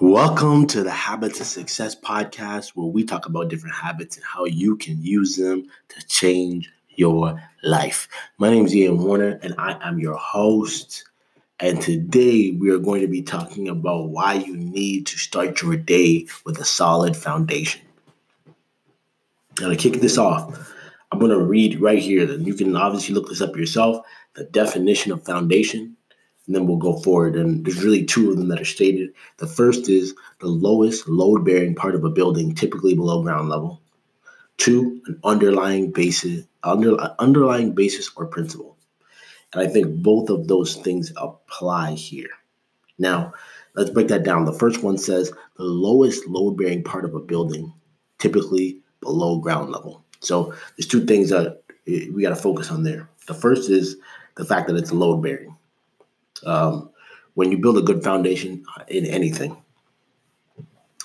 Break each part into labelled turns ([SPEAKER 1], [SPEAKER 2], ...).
[SPEAKER 1] Welcome to the Habits of Success podcast, where we talk about different habits and how you can use them to change your life. My name is Ian Warner, and I am your host. And today we are going to be talking about why you need to start your day with a solid foundation. Now, to kick this off, I'm going to read right here, and you can obviously look this up yourself the definition of foundation and then we'll go forward. And there's really two of them that are stated. The first is the lowest load bearing part of a building, typically below ground level. Two, an underlying basis, under, underlying basis or principle. And I think both of those things apply here. Now, let's break that down. The first one says the lowest load bearing part of a building, typically below ground level. So there's two things that eh, we got to focus on there. The first is the fact that it's load bearing. Um, when you build a good foundation in anything,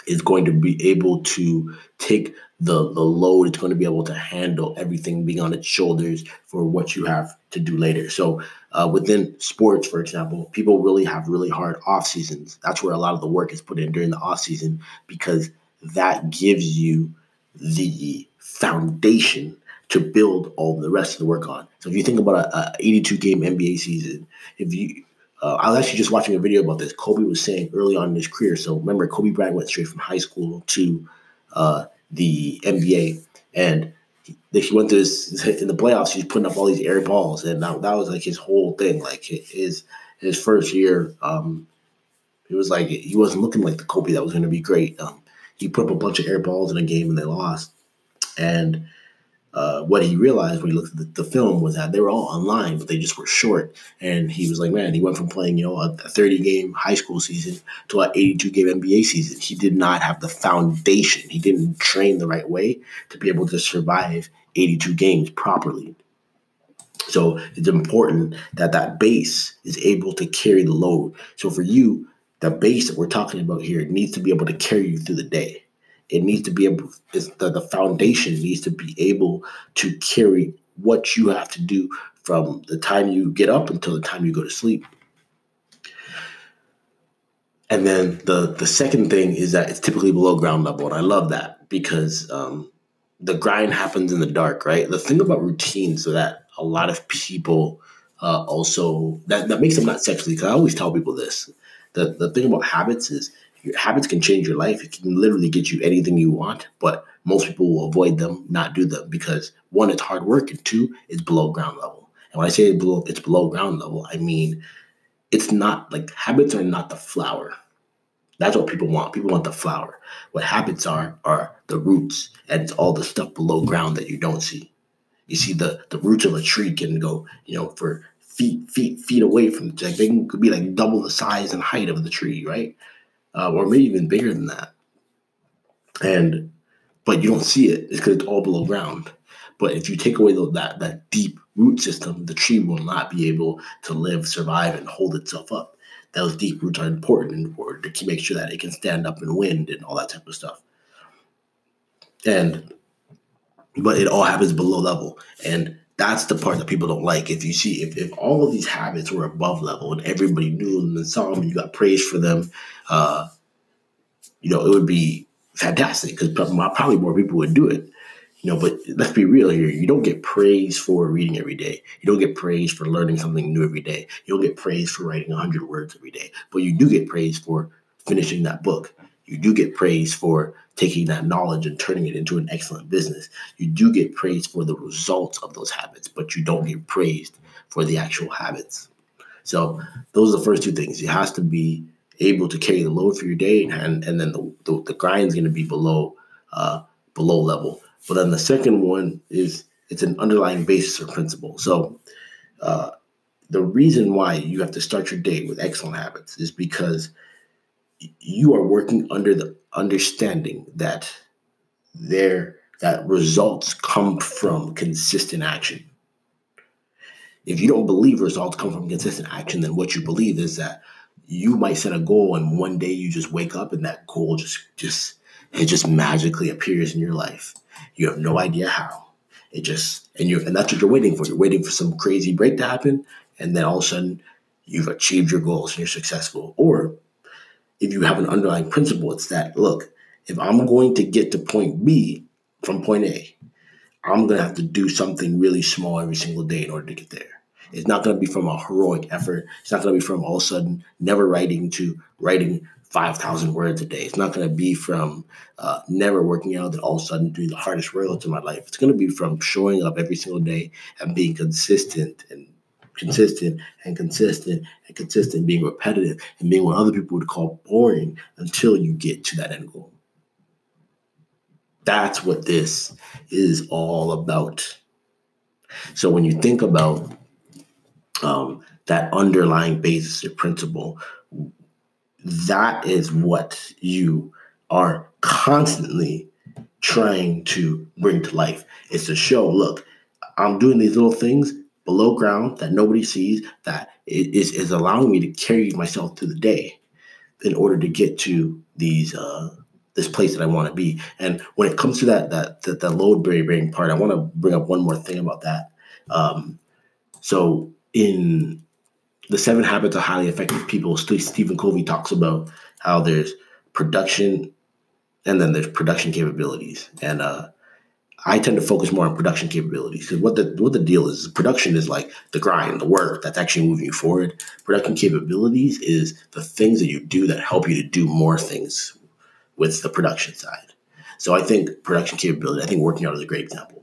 [SPEAKER 1] it's going to be able to take the the load. It's going to be able to handle everything being on its shoulders for what you have to do later. So uh, within sports, for example, people really have really hard off seasons. That's where a lot of the work is put in during the off season because that gives you the foundation to build all the rest of the work on. So if you think about a, a 82 game NBA season, if you uh, I was actually just watching a video about this. Kobe was saying early on in his career. So remember, Kobe Bryant went straight from high school to uh, the NBA, and he, he went to this in the playoffs. He's putting up all these air balls, and that, that was like his whole thing. Like his his first year, um, it was like he wasn't looking like the Kobe that was going to be great. Um, he put up a bunch of air balls in a game, and they lost. And uh, what he realized when he looked at the, the, film was that they were all online, but they just were short. And he was like, man, he went from playing, you know, a, a 30 game high school season to an 82 game NBA season. He did not have the foundation. He didn't train the right way to be able to survive 82 games properly. So it's important that that base is able to carry the load. So for you, the base that we're talking about here needs to be able to carry you through the day it needs to be able the, the foundation needs to be able to carry what you have to do from the time you get up until the time you go to sleep. And then the the second thing is that it's typically below ground level and i love that because um, the grind happens in the dark right? The thing about routines so that a lot of people uh, also that, that makes them not sexually because i always tell people this. The, the thing about habits is your habits can change your life. It can literally get you anything you want, but most people will avoid them, not do them because one, it's hard work, and two, it's below ground level. And when I say below, it's below ground level, I mean it's not like habits are not the flower. That's what people want. People want the flower. What habits are are the roots, and it's all the stuff below ground that you don't see. You see the the roots of a tree can go, you know, for feet, feet, feet away from the like they can be like double the size and height of the tree, right? Uh, or maybe even bigger than that. And but you don't see it. Because it's all below ground. But if you take away the, that that deep root system, the tree will not be able to live, survive, and hold itself up. Those deep roots are important in order to make sure that it can stand up in wind and all that type of stuff. And but it all happens below level. And that's the part that people don't like. If you see, if, if all of these habits were above level and everybody knew them and saw them and you got praised for them, uh, you know, it would be fantastic because probably more people would do it. You know, but let's be real here. You don't get praise for reading every day. You don't get praise for learning something new every day. You don't get praise for writing 100 words every day. But you do get praise for finishing that book. You do get praise for taking that knowledge and turning it into an excellent business. You do get praised for the results of those habits, but you don't get praised for the actual habits. So those are the first two things. It has to be able to carry the load for your day, and and then the the, the grind is going to be below uh, below level. But then the second one is it's an underlying basis or principle. So uh, the reason why you have to start your day with excellent habits is because you are working under the understanding that there that results come from consistent action. If you don't believe results come from consistent action, then what you believe is that you might set a goal and one day you just wake up and that goal just just it just magically appears in your life. You have no idea how. It just and you and that's what you're waiting for. You're waiting for some crazy break to happen, and then all of a sudden you've achieved your goals and you're successful. Or if you have an underlying principle, it's that look, if I'm going to get to point B from point A, I'm going to have to do something really small every single day in order to get there. It's not going to be from a heroic effort. It's not going to be from all of a sudden never writing to writing 5,000 words a day. It's not going to be from uh, never working out and all of a sudden doing the hardest workouts in my life. It's going to be from showing up every single day and being consistent and consistent and consistent and consistent, being repetitive and being what other people would call boring until you get to that end goal. That's what this is all about. So when you think about um, that underlying basis or principle, that is what you are constantly trying to bring to life. It's to show, look, I'm doing these little things below ground that nobody sees that is, is allowing me to carry myself through the day in order to get to these uh, this place that I want to be. And when it comes to that that that, that load bearing part, I want to bring up one more thing about that. Um, so in the Seven Habits of Highly Effective People, Stephen Covey talks about how there's production and then there's production capabilities. And uh, I tend to focus more on production capabilities because what the what the deal is, production is like the grind, the work that's actually moving you forward. Production capabilities is the things that you do that help you to do more things with the production side. So I think production capability, I think working out is a great example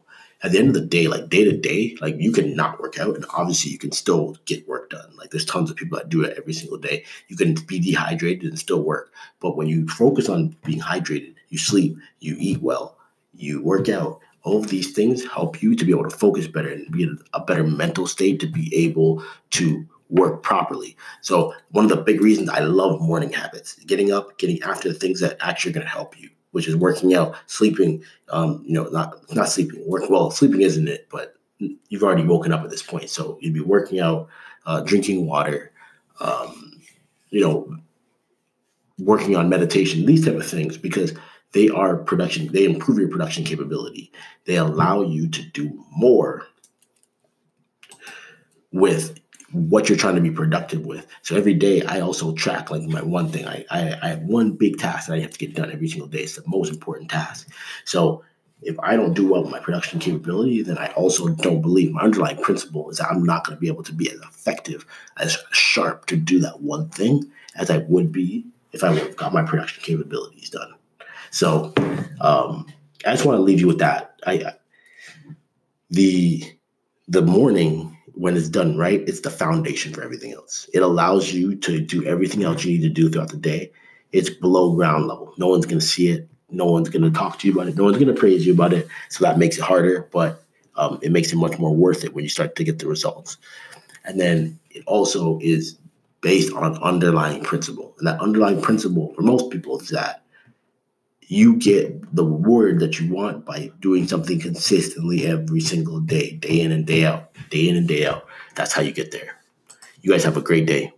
[SPEAKER 1] at the end of the day, like day to day, like you can not work out and obviously you can still get work done. Like there's tons of people that do it every single day. You can be dehydrated and still work. But when you focus on being hydrated, you sleep, you eat well, you work out, all of these things help you to be able to focus better and be in a better mental state to be able to work properly. So one of the big reasons I love morning habits, getting up, getting after the things that actually are going to help you which is working out, sleeping. Um, you know, not not sleeping. Work well, sleeping isn't it, but you've already woken up at this point, so you'd be working out, uh, drinking water, um, you know, working on meditation, these type of things, because they are production. They improve your production capability. They allow you to do more with what you're trying to be productive with. So every day I also track like my one thing. I, I, I have one big task that I have to get done every single day. It's the most important task. So if I don't do well with my production capability, then I also don't believe my underlying principle is that I'm not going to be able to be as effective, as sharp to do that one thing as I would be if I got my production capabilities done. So um, I just want to leave you with that. I the the morning when it's done right, it's the foundation for everything else. It allows you to do everything else you need to do throughout the day. It's below ground level. No one's to see it. No one's to talk to you about it. No one's to praise you about it. So that makes it harder, but um, it makes it much more worth it when you start to get the results. And then it also is based on an underlying principle. And that underlying principle for most people is that you get the reward that you want by doing something consistently every single day, day in and day out, day in and day out. That's how you get there. You guys have a great day.